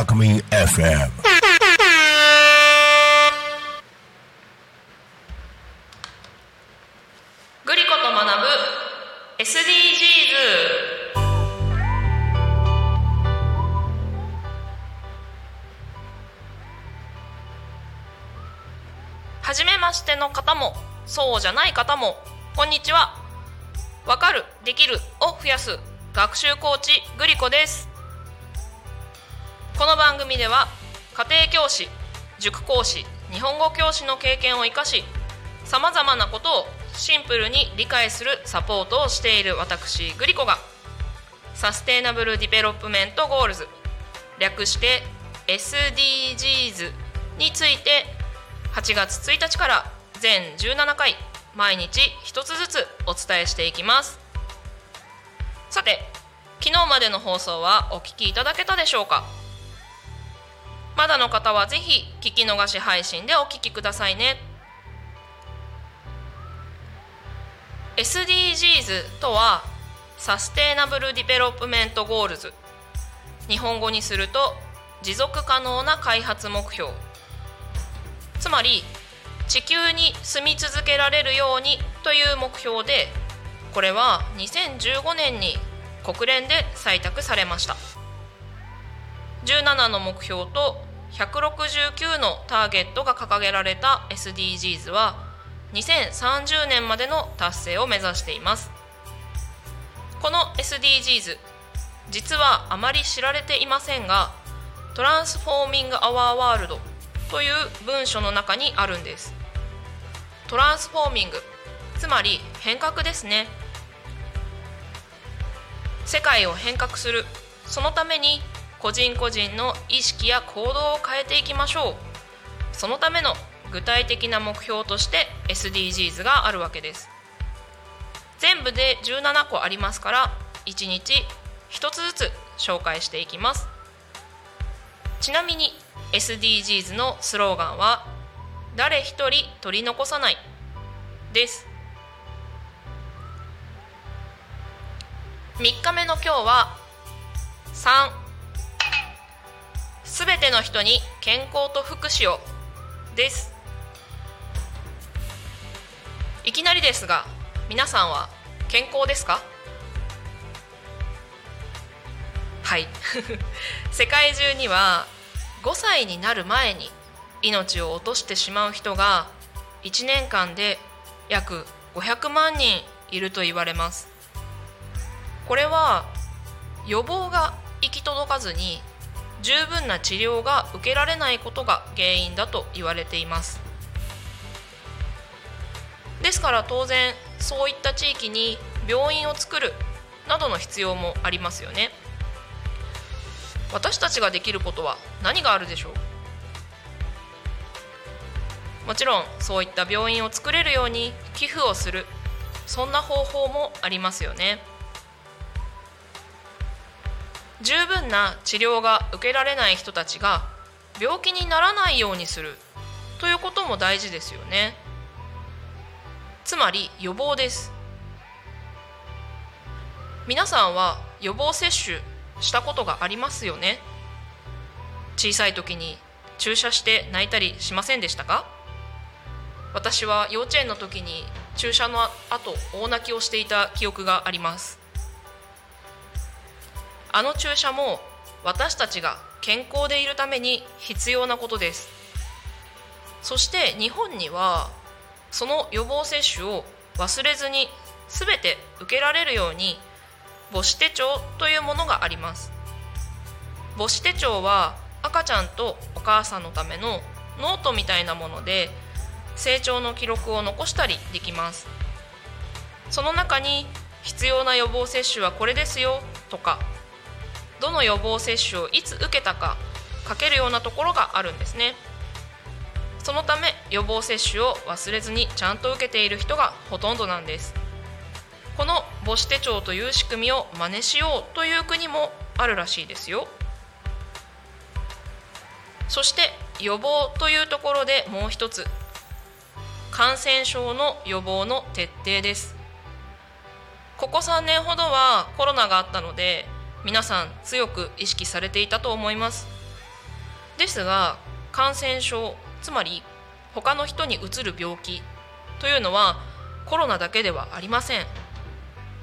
たくみ FM. グリコと学ぶ SDGs はじめましての方もそうじゃない方もこんにちはわかるできるを増やす学習コーチグリコですこの番組では家庭教師塾講師日本語教師の経験を生かしさまざまなことをシンプルに理解するサポートをしている私グリコが Sustainable Development Goals 略して SDGs について8月1日から全17回毎日一つずつお伝えしていきます。さて昨日までの放送はお聞きいただけたでしょうか？まだの方はぜひ聞き逃し配信でお聞きくださいね。SDGs とは Sustainable Development Goals。日本語にすると持続可能な開発目標。つまり地球に住み続けられるようにという目標でこれは2015年に国連で採択されました。17の目標と169のターゲットが掲げられた SDGs は2030年までの達成を目指しています。この SDGs 実はあまり知られていませんがトランスフォーミング・アワー・ワールドという文書の中にあるんです。トランスフォーミングつまり変革ですね。世界を変革する。そのために個人個人の意識や行動を変えていきましょう。そのための具体的な目標として SDGs があるわけです。全部で17個ありますから1日1つずつ紹介していきます。ちなみに SDGs のスローガンは誰一人取り残さないです。3日目の今日は3すべての人に健康と福祉を。です。いきなりですが皆さんは健康ですか？はい。世界中には5歳になる前に命を落としてしまう人が1年間で約500万人いると言われます。これは予防が行き届かずに十分な治療が受けられないことが原因だと言われています。ですから当然そういった地域に病院を作るなどの必要もありますよね。私たちができることは何があるでしょう？もちろんそういった病院を作れるように寄付をする。そんな方法もありますよね。十分な治療が受けられない人たちが病気にならないようにする。ということも大事ですよね。つまり予防です。皆さんは予防接種したことがありますよね。小さい時に注射して泣いたりしませんでしたか？私は幼稚園の時に注射の後大泣きをしていた記憶があります。あの注射も私たちが健康でいるために必要なことです。そして日本にはその予防接種を忘れずに全て受けられるように母子手帳というものがあります。母子手帳は赤ちゃんとお母さんのためのノートみたいなもので成長の記録を残したりできます。その中に必要な予防接種はこれですよとかどの予防接種をいつ受けたか書けるようなところがあるんですね。そのため予防接種を忘れずにちゃんと受けている人がほとんどなんです。この母子手帳という仕組みを真似しようという国もあるらしいですよ。そして予防というところでもう一つ感染症の予防の徹底です。ここ3年ほどはコロナがあったので皆さん強く意識されていたと思います。ですが感染症つまり他の人にうつる病気というのはコロナだけではありません。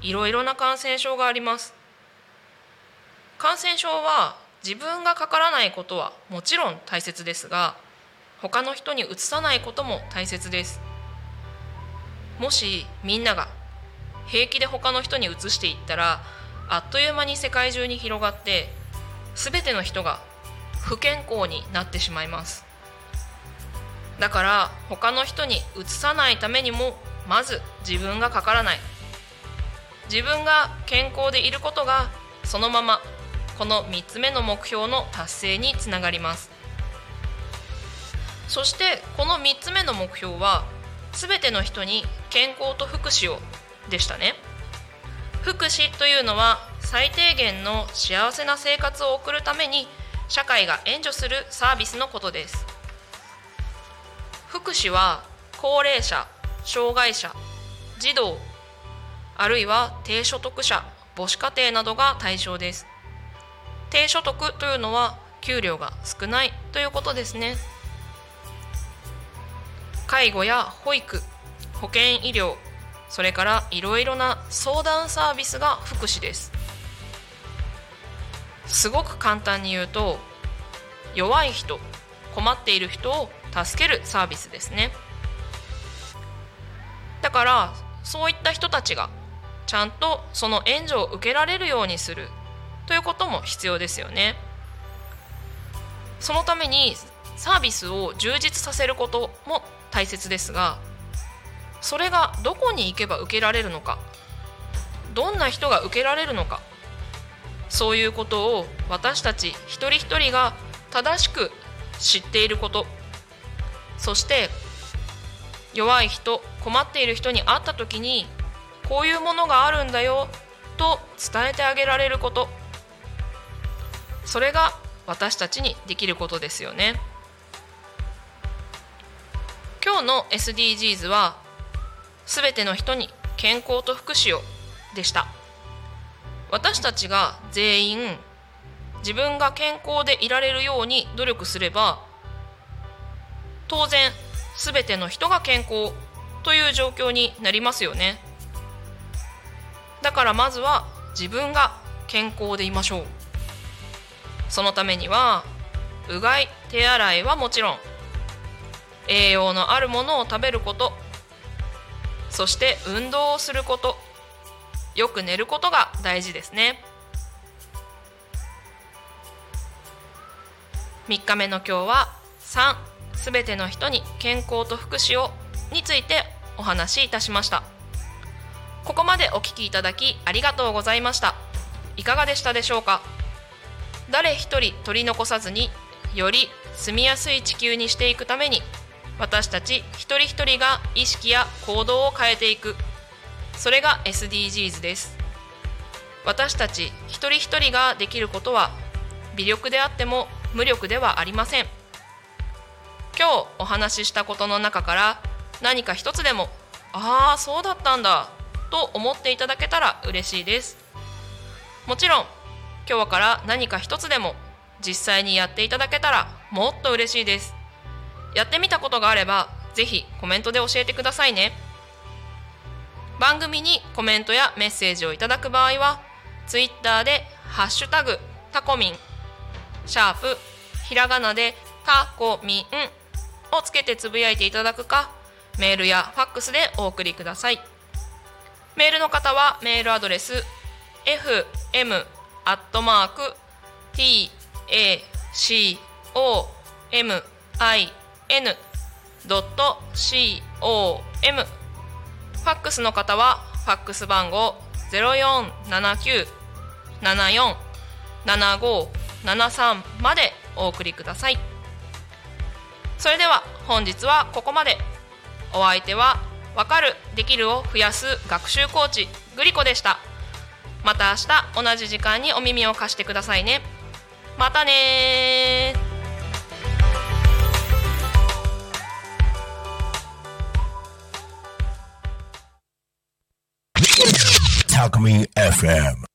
いろいろな感染症があります。感染症は自分がかからないことはもちろん大切ですが他の人にうつさないことも大切です。もしみんなが平気で他の人にうつしていったらあっという間に世界中に広がって全ての人が不健康になってしまいます。だから他の人にうつさないためにもまず自分がかからない。自分が健康でいることがそのままこの3つ目の目標の達成につながります。そしてこの3つ目の目標は全ての人に健康と福祉をでしたね。福祉というのは最低限の幸せな生活を送るために社会が援助するサービスのことです。福祉は高齢者障害者児童あるいは低所得者母子家庭などが対象です。低所得というのは給料が少ないということですね。介護や保育保健医療それからいろいろな相談サービスが福祉です。すごく簡単に言うと弱い人困っている人を助けるサービスですね。だからそういった人たちがちゃんとその援助を受けられるようにするということも必要ですよね。そのためにサービスを充実させることも大切ですがそれがどこに行けば受けられるのか。どんな人が受けられるのか。そういうことを私たち一人一人が正しく知っていること。そして弱い人困っている人に会った時にこういうものがあるんだよと伝えてあげられること。それが私たちにできることですよね。今日の SDGs はすべての人に健康と福祉を。でした。私たちが全員自分が健康でいられるように努力すれば当然すべての人が健康という状況になりますよね。だからまずは自分が健康でいましょう。そのためにはうがい手洗いはもちろん栄養のあるものを食べることそして運動をすること。よく寝ることが大事ですね。3日目の今日は3すべての人に健康と福祉をについてお話しいたしました。ここまでお聞きいただきありがとうございました。いかがでしたでしょうか？誰一人取り残さずにより住みやすい地球にしていくために私たち一人一人が意識や行動を変えていく。それが SDGs です。私たち一人一人ができることは微力であっても無力ではありません。今日お話ししたことの中から何か一つでもああそうだったんだと思っていただけたら嬉しいです。もちろん今日から何か一つでも実際にやっていただけたらもっと嬉しいです。やってみたことがあればぜひコメントで教えてくださいね。番組にコメントやメッセージをいただく場合は Twitter で「ハッシュタグタコミン」シャープひらがなでタコミンをつけてつぶやいていただくかメールやファックスでお送りください。メールの方はメールアドレス fm アットマーク t a c o m i n.com ファックスの方はファックス番号0479747573までお送りください。それでは本日はここまで。お相手はわかるできるを増やす学習コーチグリコでした。また明日同じ時間にお耳を貸してくださいね。またね Alchemy FM.